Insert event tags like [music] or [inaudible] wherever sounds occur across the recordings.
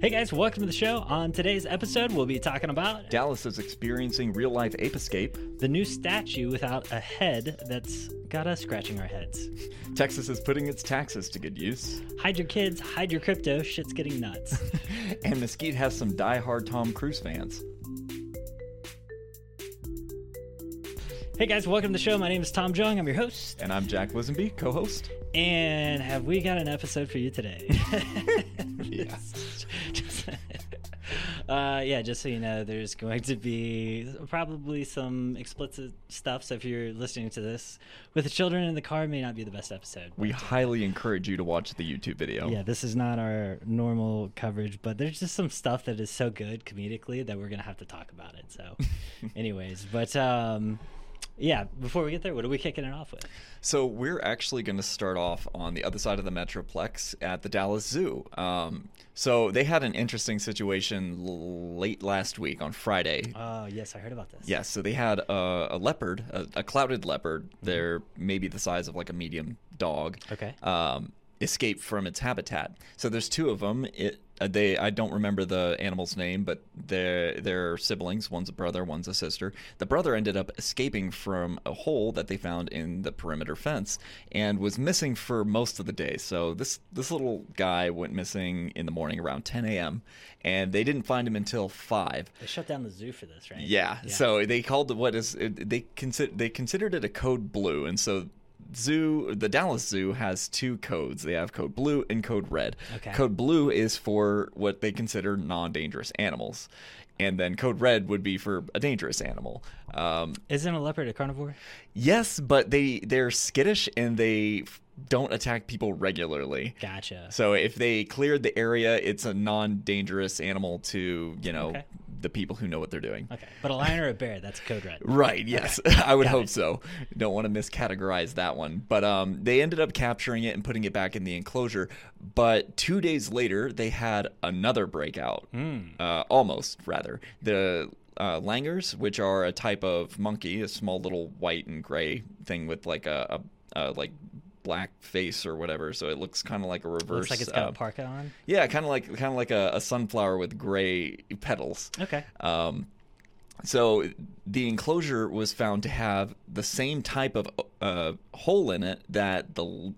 Hey guys, welcome to the show. On today's episode, we'll be talking about Dallas is experiencing real life ape escape. the new statue without a head that's got us scratching our heads. Texas is putting its taxes to good use. Hide your kids, hide your crypto, shit's getting nuts. [laughs] And Mesquite has some die-hard Tom Cruise fans. hey guys, welcome to the show. My name is Tom Jung. I'm your host. And I'm Jack Lisenby, co-host. And have we got an episode for you today? [laughs] [laughs] Yeah. Uh, yeah, just so you know, there's going to be probably some explicit stuff. So if you're listening to this with the children in the car, it may not be the best episode. We highly encourage you to watch the YouTube video. Yeah, this is not our normal coverage, but there's just some stuff that is so good comedically that we're gonna have to talk about it. So, [laughs] anyways, but um, yeah, before we get there, what are we kicking it off with? So we're actually going to start off on the other side of the Metroplex at the Dallas Zoo. Um, so they had an interesting situation l- late last week on Friday. Oh, yes, I heard about this. Yes, so they had a, a leopard, a, a clouded leopard. They're maybe the size of like a medium dog. Okay. Um, escape from its habitat. So there's two of them. It uh, Uh, they I don't remember the animal's name, but they're they're siblings. One's a brother, one's a sister. The brother ended up escaping from a hole that they found in the perimeter fence and was missing for most of the day. So this this little guy went missing in the morning around 10 a.m. and they didn't find him until five. They shut down the zoo for this, right? Yeah. So they called what is they consider they considered it a code blue, and so zoo the Dallas Zoo has two codes. They have code blue and code red. Okay. Code blue is for what they consider non-dangerous animals, and then code red would be for a dangerous animal. Um, isn't a leopard a carnivore? yes, but they they're skittish and they don't attack people regularly. Gotcha. So if they cleared the area, it's a non-dangerous animal to you know Okay. The people who know what they're doing. Okay, but a lion or a bear? That's code red. Right. Yes, [laughs] I would Got hope it. so. Don't want to miscategorize that one, but um, they ended up capturing it and putting it back in the enclosure. But two days later, they had another breakout. Hmm. Uh, almost, rather. The uh, langurs, which are a type of monkey, a small little white and gray thing with like a, a, a like black face or whatever, so it looks kind of like a reverse. Looks like it's got uh, a parka on. yeah, kind of like kind of like a, a sunflower with gray petals. Okay. Um, so the enclosure was found to have the same type of uh, hole in it that the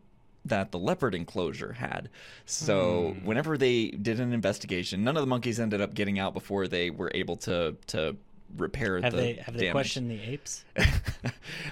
that the leopard enclosure had. So Hmm. whenever they did an investigation, none of the monkeys ended up getting out before they were able to to repair Have the they have they damage. questioned the apes? [laughs]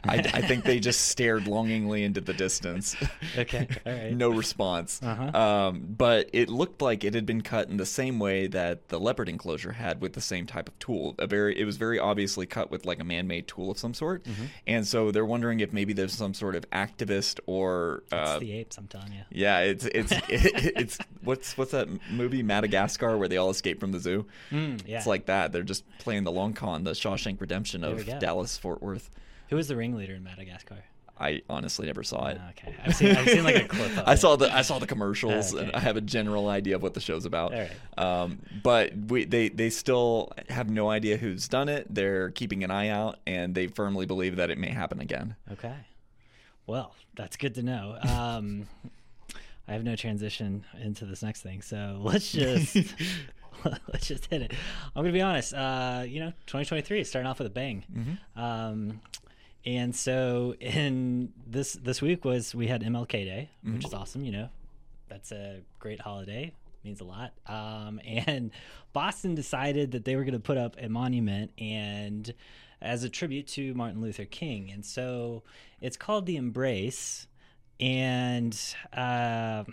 I, I think they just stared longingly into the distance. [laughs] Okay, all right. no response. Uh-huh. Um, but it looked like it had been cut in the same way that the leopard enclosure had, with the same type of tool. A very, it was very obviously cut with like a man-made tool of some sort. Mm-hmm. And so they're wondering if maybe there's some sort of activist or. It's Uh, the apes. I'm telling you. yeah, it's it's [laughs] it's what's what's that movie Madagascar where they all escape from the zoo? Mm, yeah. It's like that. They're just playing the long con, the Shawshank Redemption of. Dallas Fort Worth. Who was the ringleader in Madagascar? I honestly never saw it. Oh, okay, I've seen I've seen like a clip of [laughs] I it. saw the I saw the commercials Okay. and I have a general idea of what the show's about. Right. Um, but we, they they still have no idea who's done it. They're keeping an eye out, and they firmly believe that it may happen again. Okay. Well, that's good to know. Um, [laughs] I have no transition into this next thing, so let's just [laughs] [laughs] let's just hit it. I'm gonna be honest. Uh, you know, 2023 is starting off with a bang. Mm-hmm. Um, and so in this this week was we had MLK Day, which Mm-hmm. is awesome. You know, that's a great holiday. Means a lot. Um, and Boston decided that they were going to put up a monument and as a tribute to Martin Luther King. And so it's called the Embrace. And uh,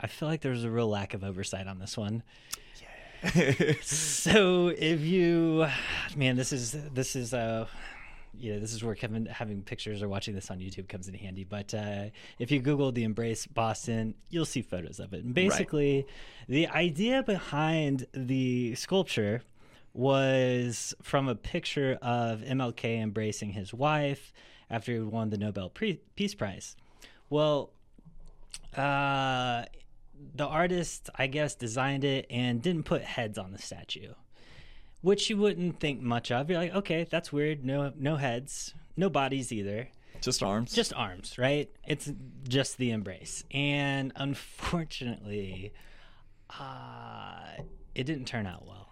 I feel like there's a real lack of oversight on this one. So if you, man, this is this is uh, you know, this is where Kevin having pictures or watching this on YouTube comes in handy. But uh, if you Google the Embrace Boston, you'll see photos of it. And basically, the idea behind the sculpture was from a picture of MLK embracing his wife after he won the Nobel Peace Prize. Well, uh, the artist, I guess, designed it and didn't put heads on the statue, which you wouldn't think much of. You're like, okay, that's weird. No, no heads, no bodies either. Just arms. Just arms, right? It's just the embrace. And unfortunately, uh, it didn't turn out well.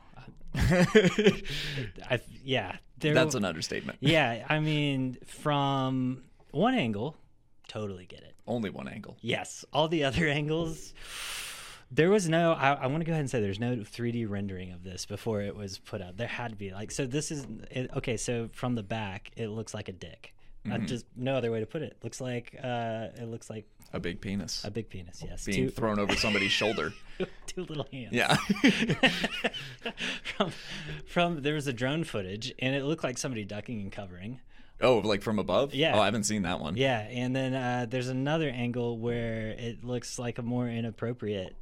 [laughs] I, yeah, there, That's an understatement. yeah. I mean, from one angle, totally get it. Only one angle. Yes, all the [laughs] other angles. There was no. I, I want to go ahead and say there's no 3D rendering of this before it was put out. There had to be like so. This is it, okay. So from the back, it looks like a dick. Uh, just no other way to put it. Looks like uh, it looks like A big penis a big penis. Yes, being two, thrown over somebody's shoulder. [laughs] two little hands. Yeah. [laughs] from from there was a drone footage and it looked like somebody ducking and covering. Oh, like from above? Yeah. Oh, I haven't seen that one. Yeah, and then uh, there's another angle where it looks like a more inappropriate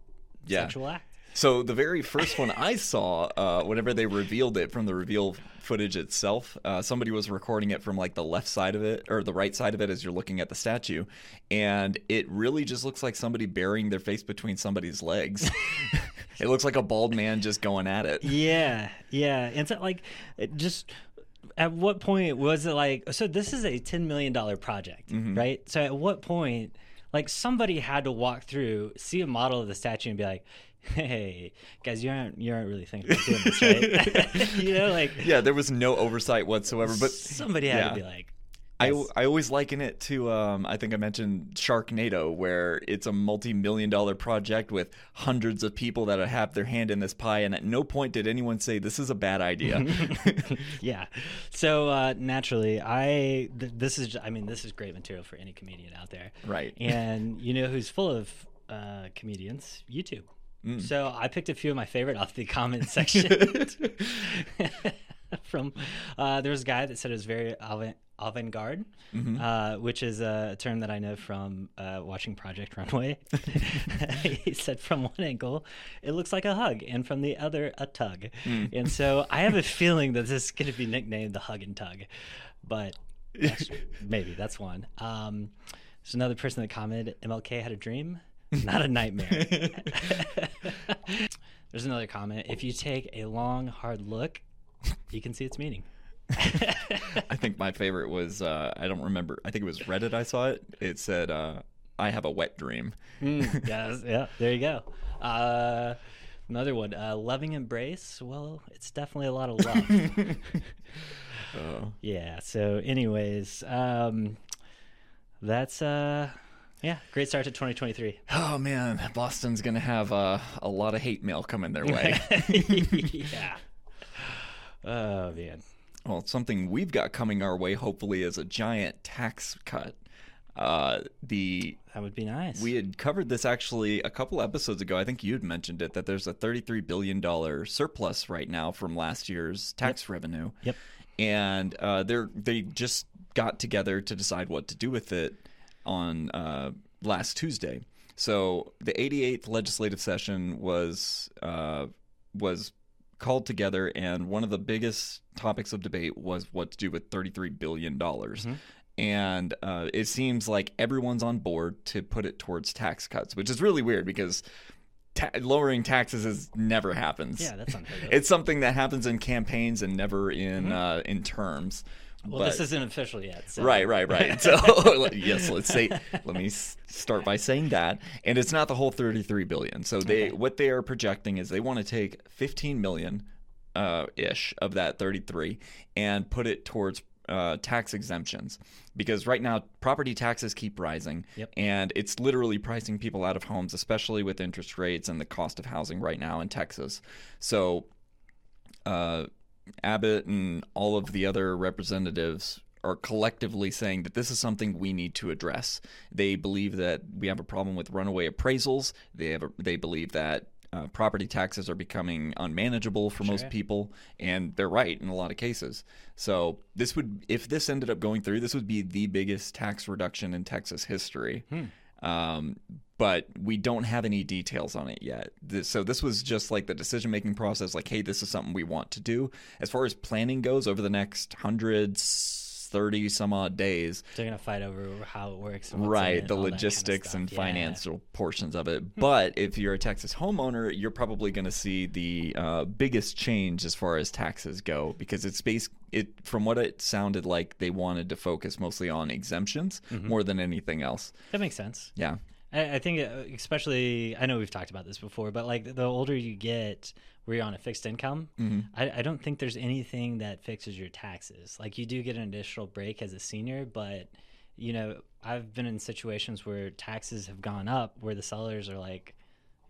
Yeah. sexual act. So the very first one I saw, uh, whenever they revealed it from the reveal footage itself, uh, somebody was recording it from like the left side of it or the right side of it as you're looking at the statue, and it really just looks like somebody burying their face between somebody's legs. [laughs] [laughs] it looks like a bald man just going at it. Yeah, yeah. And so, like, it just at what point was it like? So this is a ten million dollar project, Mm-hmm. right? So at what point, like, somebody had to walk through, see a model of the statue, and be like, "Hey, guys, you aren't you aren't really thinking about doing this, right?" [laughs] [laughs] you know, like, Yeah, there was no oversight whatsoever, but somebody had yeah. to be like. I, I always liken it to um, I think I mentioned Sharknado, where it's a multi-million dollar project with hundreds of people that have their hand in this pie, and at no point did anyone say this is a bad idea. [laughs] [laughs] yeah. So uh, naturally, I th- this is I mean this is great material for any comedian out there. Right. [laughs] And you know who's full of uh, comedians? YouTube. Mm. So I picked a few of my favorite off the comment section. From uh, there was a guy that said it was very avant avant garde, Mm-hmm. uh, which is a term that I know from uh, watching Project Runway. [laughs] [laughs] he said from one angle, it looks like a hug, and from the other, a tug. Mm. And so I have a feeling that this is going to be nicknamed the hug and tug, but that's, [laughs] maybe that's one. Um, there's another person that commented, MLK had a dream, not a nightmare. There's another comment. If you take a long, hard look, you can see its meaning. [laughs] I think my favorite was uh, I don't remember. I think it was Reddit. I saw it. It said, uh, "I have a wet dream." Mm, [laughs] yes, yeah, there you go. Uh, another one, uh, loving embrace. Well, it's definitely a lot of love. Oh. [laughs] yeah. So, anyways, um, that's uh, yeah, great start to 2023. Oh man, Boston's gonna have uh, a lot of hate mail coming their way. yeah. Oh man. Well, something we've got coming our way, hopefully, is a giant tax cut. Uh, the That would be nice. we had covered this actually a couple episodes ago. I think you had mentioned it that there's a 33 billion dollar surplus right now from last year's tax revenue. Yep. and uh, they're they just got together to decide what to do with it on uh, last Tuesday. So the 88th legislative session was uh, was called together, and one of the biggest topics of debate was what to do with 33 billion dollars. And uh, it seems like everyone's on board to put it towards tax cuts, which is really weird because ta- lowering taxes is never happens. Yeah, that's unheard of. [laughs] It's something that happens in campaigns and never in uh, in terms. Well, this isn't official yet. So. Right, right, right. [laughs] So yes, let's say let me start by saying that, and it's not the whole 33 billion. So they Okay. what they are projecting is they want to take 15 million uh, ish of that 33 and put it towards uh, tax exemptions because right now property taxes keep rising Yep. and it's literally pricing people out of homes especially with interest rates and the cost of housing right now in Texas so uh, Abbott and all of the other representatives are collectively saying that this is something we need to address. They believe that we have a problem with runaway appraisals. They have a, they believe that uh, property taxes are becoming unmanageable for most people, and they're right in a lot of cases. So this would, if this ended up going through, this would be the biggest tax reduction in Texas history. Um, but we don't have any details on it yet. So this was just like the decision making process. Like, hey, this is something we want to do. As far as planning goes, over the next hundreds, thirty some odd days, They're gonna fight over how it works. right? it, The that kind of logistics and Yeah. financial portions of it. But if you're a Texas homeowner, you're probably going to see the uh, biggest change as far as taxes go because it's based. It from what it sounded like, they wanted to focus mostly on exemptions Mm-hmm. more than anything else. That makes sense. Yeah. I, I think, uh, especially, I know we've talked about this before, but like the older you get, where you're on a fixed income, Mm-hmm. I, I don't think there's anything that fixes your taxes. Like you do get an additional break as a senior, but you know, I've been in situations where taxes have gone up, where the sellers are like,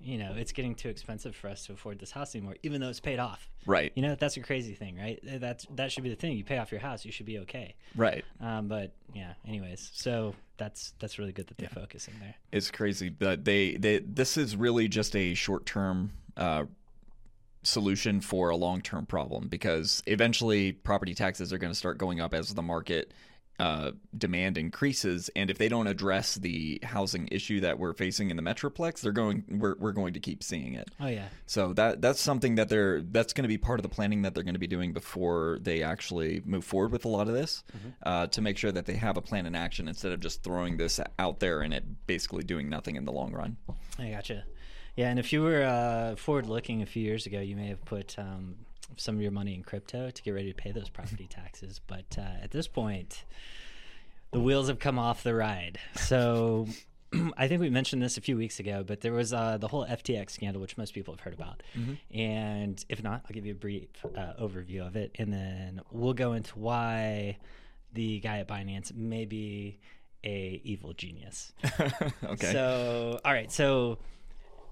you know, it's getting too expensive for us to afford this house anymore, even though it's paid off. Right. You know, that's a crazy thing, right? That's that should be the thing. You pay off your house, you should be okay. Right. Um, but yeah, anyways, so that's that's really good that they're focusing there. It's crazy, but they, they this is really just a short term uh, solution for a long term problem because eventually property taxes are going to start going up as the market uh, demand increases, and if they don't address the housing issue that we're facing in the metroplex, they're going we're, we're going to keep seeing it. Oh yeah, So that that's something that they're that's going to be part of the planning that they're going to be doing before they actually move forward with a lot of this, uh, to make sure that they have a plan in action instead of just throwing this out there and it basically doing nothing in the long run. I gotcha. Yeah, and if you were uh, forward looking a few years ago, you may have put um, some of your money in crypto to get ready to pay those property [laughs] taxes. But uh, at this point, the wheels have come off the ride. So [clears throat] I think we mentioned this a few weeks ago, but there was uh, the whole FTX scandal, which most people have heard about. And if not, I'll give you a brief uh, overview of it, and then we'll go into why the guy at Binance may be a evil genius. [laughs] okay. So, all right. So,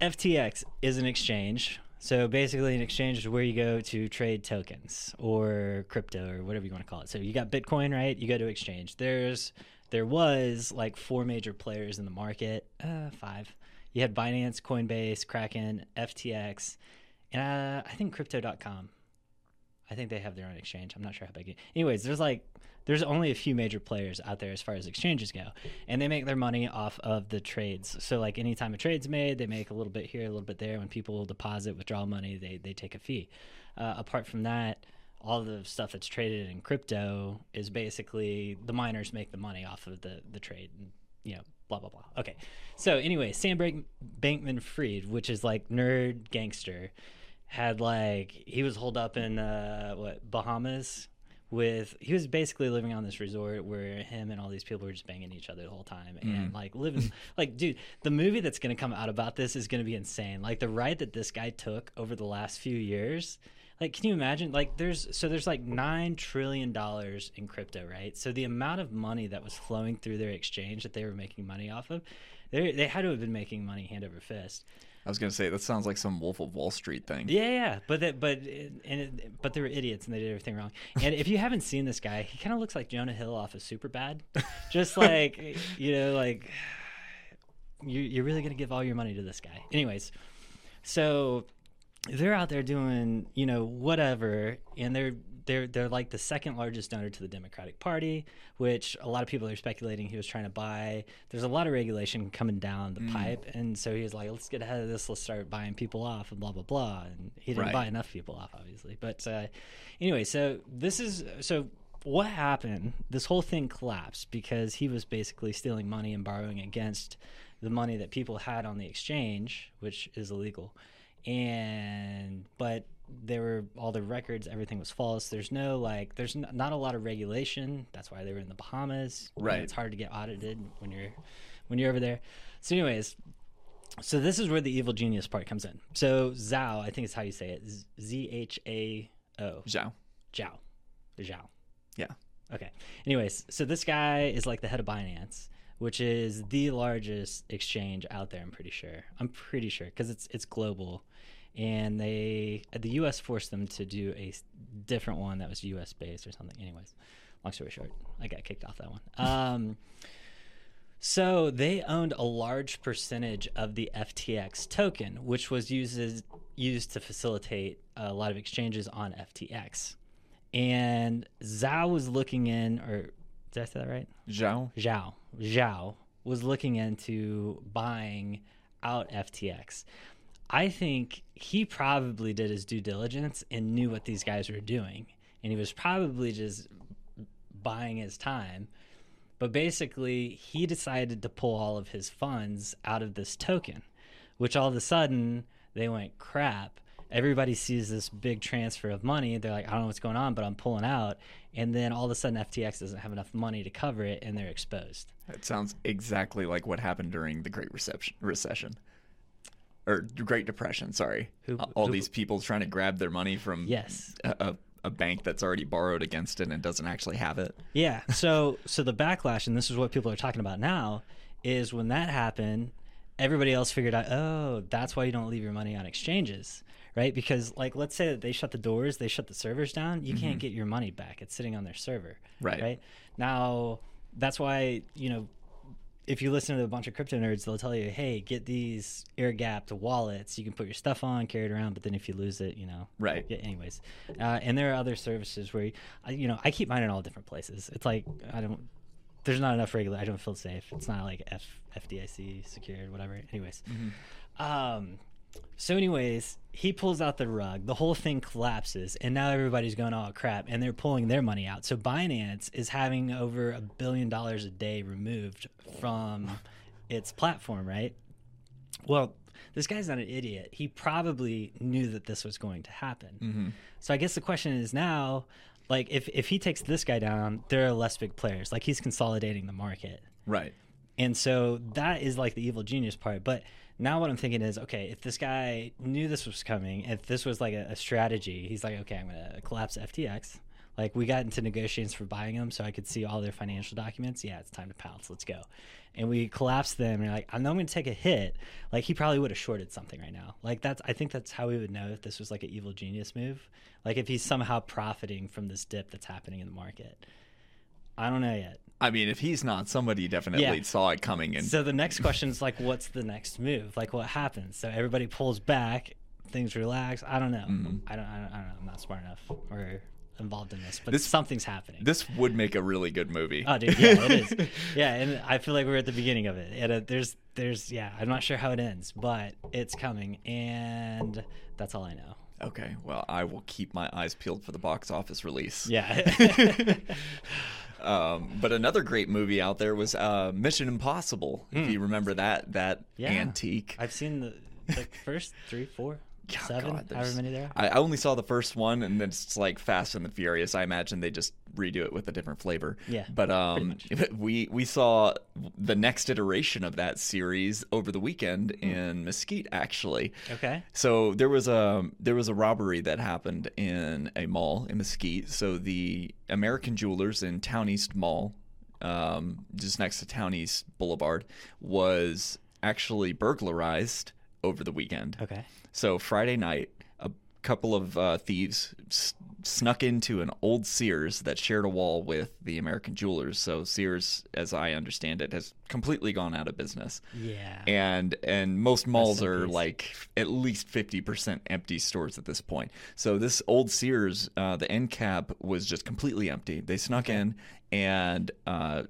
FTX is an exchange. So, basically, an exchange is where you go to trade tokens or crypto or whatever you want to call it. So, you got Bitcoin, right? You go to exchange. There's there was like four major players in the market, uh, five. You had Binance, Coinbase, Kraken, FTX, and uh, I think Crypto.com. I think they have their own exchange. I'm not sure how big. It, anyways, there's like there's only a few major players out there as far as exchanges go, and they make their money off of the trades. So like anytime a trade's made, they make a little bit here, a little bit there. When people deposit, withdraw money, they they take a fee. Uh, apart from that, all the stuff that's traded in crypto is basically the miners make the money off of the the trade. And, you know, blah blah blah. Okay, so anyway, Sam Bank- Bankman-Fried, which is like nerd gangster, had like he was holed up in uh, what Bahamas with he was basically living on this resort where him and all these people were just banging each other the whole time and like living [laughs] like dude the movie that's going to come out about this is going to be insane. Like the ride that this guy took over the last few years like can you imagine like there's so there's like 9 trillion dollars in crypto right? So the amount of money that was flowing through their exchange that they were making money off of they they had to have been making money hand over fist I was gonna say that sounds like some Wolf of Wall Street thing. yeah, yeah, but that, but and it, but they were idiots and they did everything wrong. And if you haven't seen this guy, he kind of looks like Jonah Hill off of Superbad, just [laughs] like you know, like you, you're really gonna give all your money to this guy. Anyways, so they're out there doing you know whatever, and they're they're they're like the second largest donor to the Democratic Party, which a lot of people are speculating he was trying to buy. There's a lot of regulation coming down the pipe, and so he was like, "Let's get ahead of this. Let's start buying people off," and blah blah blah. And he didn't Right. buy enough people off, obviously. But uh, anyway, so this is so. What happened? This whole thing collapsed because he was basically stealing money and borrowing against the money that people had on the exchange, which is illegal. And but there were all the records, everything was false. There's no like, there's n- not a lot of regulation. That's why they were in the Bahamas. Right. it's hard to get audited when you're when you're over there. So, anyways, so this is where the evil genius part comes in. So Zhao, I think is how you say it. Z H A O. Zhao. Zhao. Zhao. Yeah. Okay. Anyways, so this guy is like the head of Binance, which is the largest exchange out there. I'm pretty sure. I'm pretty sure because it's it's global, and they the U.S. forced them to do a different one that was U.S. based or something. Anyways, long story short, I got kicked off that one. [laughs] Um, so they owned a large percentage of the FTX token, which was used used to facilitate a lot of exchanges on FTX. And Zhao was looking in, or did I say that right? Zhao. Zhao Zhao was looking into buying out FTX. I think he probably did his due diligence and knew what these guys were doing, and he was probably just buying his time. But basically, he decided to pull all of his funds out of this token, which all of a sudden they went crap. everybody sees this big transfer of money. They're like, I don't know what's going on, but I'm pulling out. And then all of a sudden, FTX doesn't have enough money to cover it, and they're exposed. It sounds exactly like what happened during the Great Reception, Recession. Or Great Depression, sorry. Who- All who- these people trying to grab their money from Yes. a, a, a bank that's already borrowed against it and doesn't actually have it. Yeah. So so the backlash, and this is what people are talking about now, is when that happened, everybody else figured out, oh, that's why you don't leave your money on exchanges, right? Because like let's say that they shut the doors, they shut the servers down, you can't mm-hmm. get your money back. It's sitting on their server. Right. Right. Now that's why, you know, if you listen to a bunch of crypto nerds, they'll tell you, hey, get these air gapped wallets. You can put your stuff on, carry it around, but then if you lose it, you know. Right. Yeah, anyways. Uh, and there are other services where, you know, I keep mine in all different places. It's like, I don't, there's not enough regular, I don't feel safe. It's not like F, FDIC secured, whatever. Anyways. Um, so, anyways, he pulls out the rug. The whole thing collapses, and now everybody's going, "Oh crap!" And they're pulling their money out. So Binance is having over a billion dollars a day removed from its platform, right? Well, this guy's not an idiot. He probably knew that this was going to happen. Mm-hmm. So I guess the question is now, like, if if he takes this guy down, there are less big players. Like he's consolidating the market. Right. And so that is like the evil genius part. But now what I'm thinking is, okay, if this guy knew this was coming, if this was like a, a strategy, he's like, okay, I'm to collapse FTX. Like we got into negotiations for buying them, so I could see all their financial documents. Yeah, it's time to pounce. Let's go. And we collapsed them, and you're like, I know I'm going to take a hit. Like he probably would have shorted something right now. Like that's, I think that's how we would know if this was like an evil genius move. Like if he's somehow profiting from this dip that's happening in the market. I don't know yet. I mean, if he's not, somebody definitely Yeah. saw it coming. And So the next question is like, what's the next move? Like, what happens? So everybody pulls back, things relax. I don't know. Mm-hmm. I don't. I don't. I don't know. I'm not smart enough or involved in this, but This- something's happening. this would make a really good movie. oh, dude, yeah, it is. [laughs] Yeah, and I feel like we're at the beginning of it. And uh, there's, there's, yeah, I'm not sure how it ends, but it's coming, and that's all I know. Okay, well, I will keep my eyes peeled for the box office release. Yeah. [laughs] [laughs] Um, but another great movie out there was uh, Mission Impossible. If you remember that that Hmm. Yeah. antique. I've seen the, the first three, four, Yeah, seven, God, however many there. I, I only saw the first one, and then it's like Fast and the Furious. I imagine they just redo it with a different flavor. Yeah, but um, [laughs] we we saw the next iteration of that series over the weekend Hmm. in Mesquite, actually. Okay. So there was a there was a robbery that happened in a mall in Mesquite. So the American Jewelers in Town East Mall, um, just next to Town East Boulevard, was actually burglarized over the weekend. Okay. So Friday night, a couple of uh, thieves s- snuck into an old Sears that shared a wall with the American Jewelers. So Sears, as I understand it, has completely gone out of business. Yeah. and and most malls are like at least 50% empty stores at this point. So this old sears uh, the end cap was just completely empty. They snuck in and uh,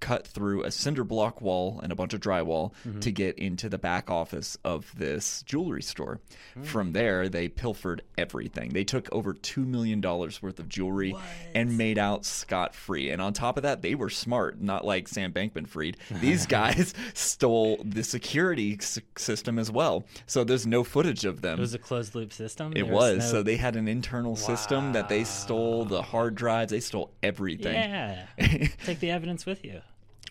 cut through a cinder block wall and a bunch of drywall Mm-hmm. to get into the back office of this jewelry store Hmm. from there they pilfered everything they took over $2 million worth of jewelry and made out scot-free and on top of that they were smart not like sam bankman fried these [laughs] guys stole the security s- system as well so there's no footage of them It was a closed loop system. it There was. no- So they had an internal system that they stole the hard drives. They stole everything. Yeah. [laughs] Take the evidence with you.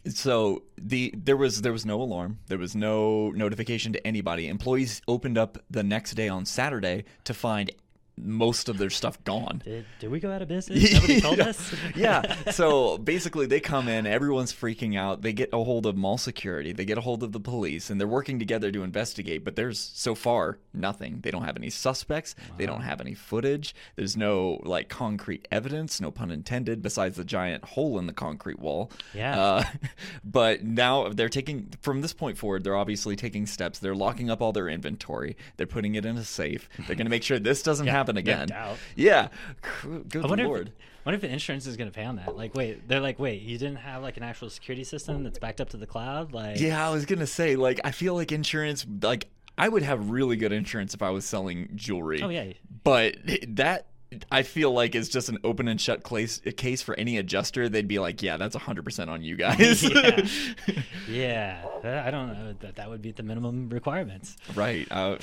So the there was there was no alarm. There was no notification to anybody. Employees opened up the next day on Saturday to find most of their stuff gone. Did, did we go out of business? [laughs] Nobody told yeah. us? [laughs] yeah. So basically, they come in, everyone's freaking out. They get a hold of mall security, they get a hold of the police, and they're working together to investigate. But there's so far nothing. They don't have any suspects. They don't have any footage. There's no like concrete evidence, no pun intended, besides the giant hole in the concrete wall. Yeah. Uh, [laughs] but now they're taking from this point forward. They're obviously taking steps. They're locking up all their inventory. They're putting it in a safe. They're going to make sure this doesn't happen again. doubt. Yeah. Good I wonder lord. if, I wonder if insurance is going to pay on that. Like, wait, they're like, wait, you didn't have like an actual security system that's backed up to the cloud? Like, Yeah, I was gonna say, like, I feel like insurance, like, I would have really good insurance if I was selling jewelry. Oh, yeah. But that, I feel like is just an open and shut case, case for any adjuster. They'd be like, yeah, that's 100% on you [laughs] guys. Yeah. [laughs] yeah. I don't know that that would be the minimum requirements. right. Uh,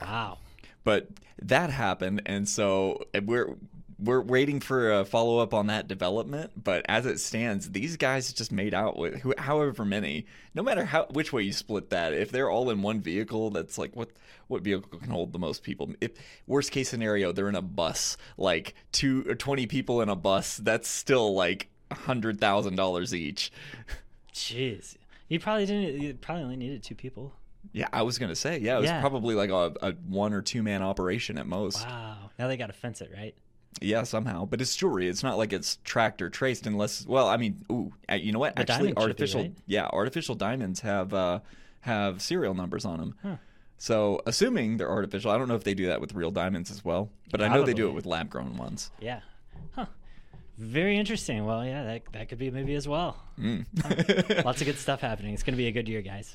Wow. But that happened, and so we're we're waiting for a follow up on that development. But as it stands, these guys just made out with however many. No matter how which way you split that, if they're all in one vehicle, that's like what what vehicle can hold the most people? If worst case scenario, they're in a bus, like two or twenty people in a bus. That's still like hundred thousand dollars each. Jeez, you probably didn't. You probably only needed two people. Yeah, I was gonna say, yeah, it was Yeah. probably like a, a one or two man operation at most. Wow. Now they got to fence it, right? Yeah, somehow, but it's jewelry. It's not like it's tracked or traced, unless. Well, I mean, ooh, uh, you know what? The Actually, should be, artificial. right? Yeah, artificial diamonds have uh, have serial numbers on them. Huh. So, assuming they're artificial, I don't know if they do that with real diamonds as well, but I know they do it with lab grown ones. Yeah. Huh. Very interesting. Well, yeah, that that could be a movie as well. Mm. [laughs] Lots of good stuff happening. It's going to be a good year, guys. [laughs]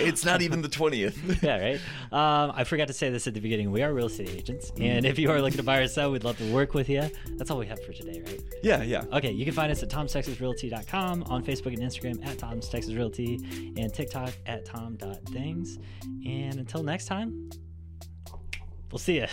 it's not even the twentieth. [laughs] yeah, right. Um, I forgot to say this at the beginning. We are real estate agents, and if you are looking to buy or sell, we'd love to work with you. That's all we have for today, right? yeah, yeah. Okay, you can find us at tomstexasrealty.com, on Facebook and Instagram at Tom's Texas Realty, and TikTok at tom.things. And until next time, we'll see you.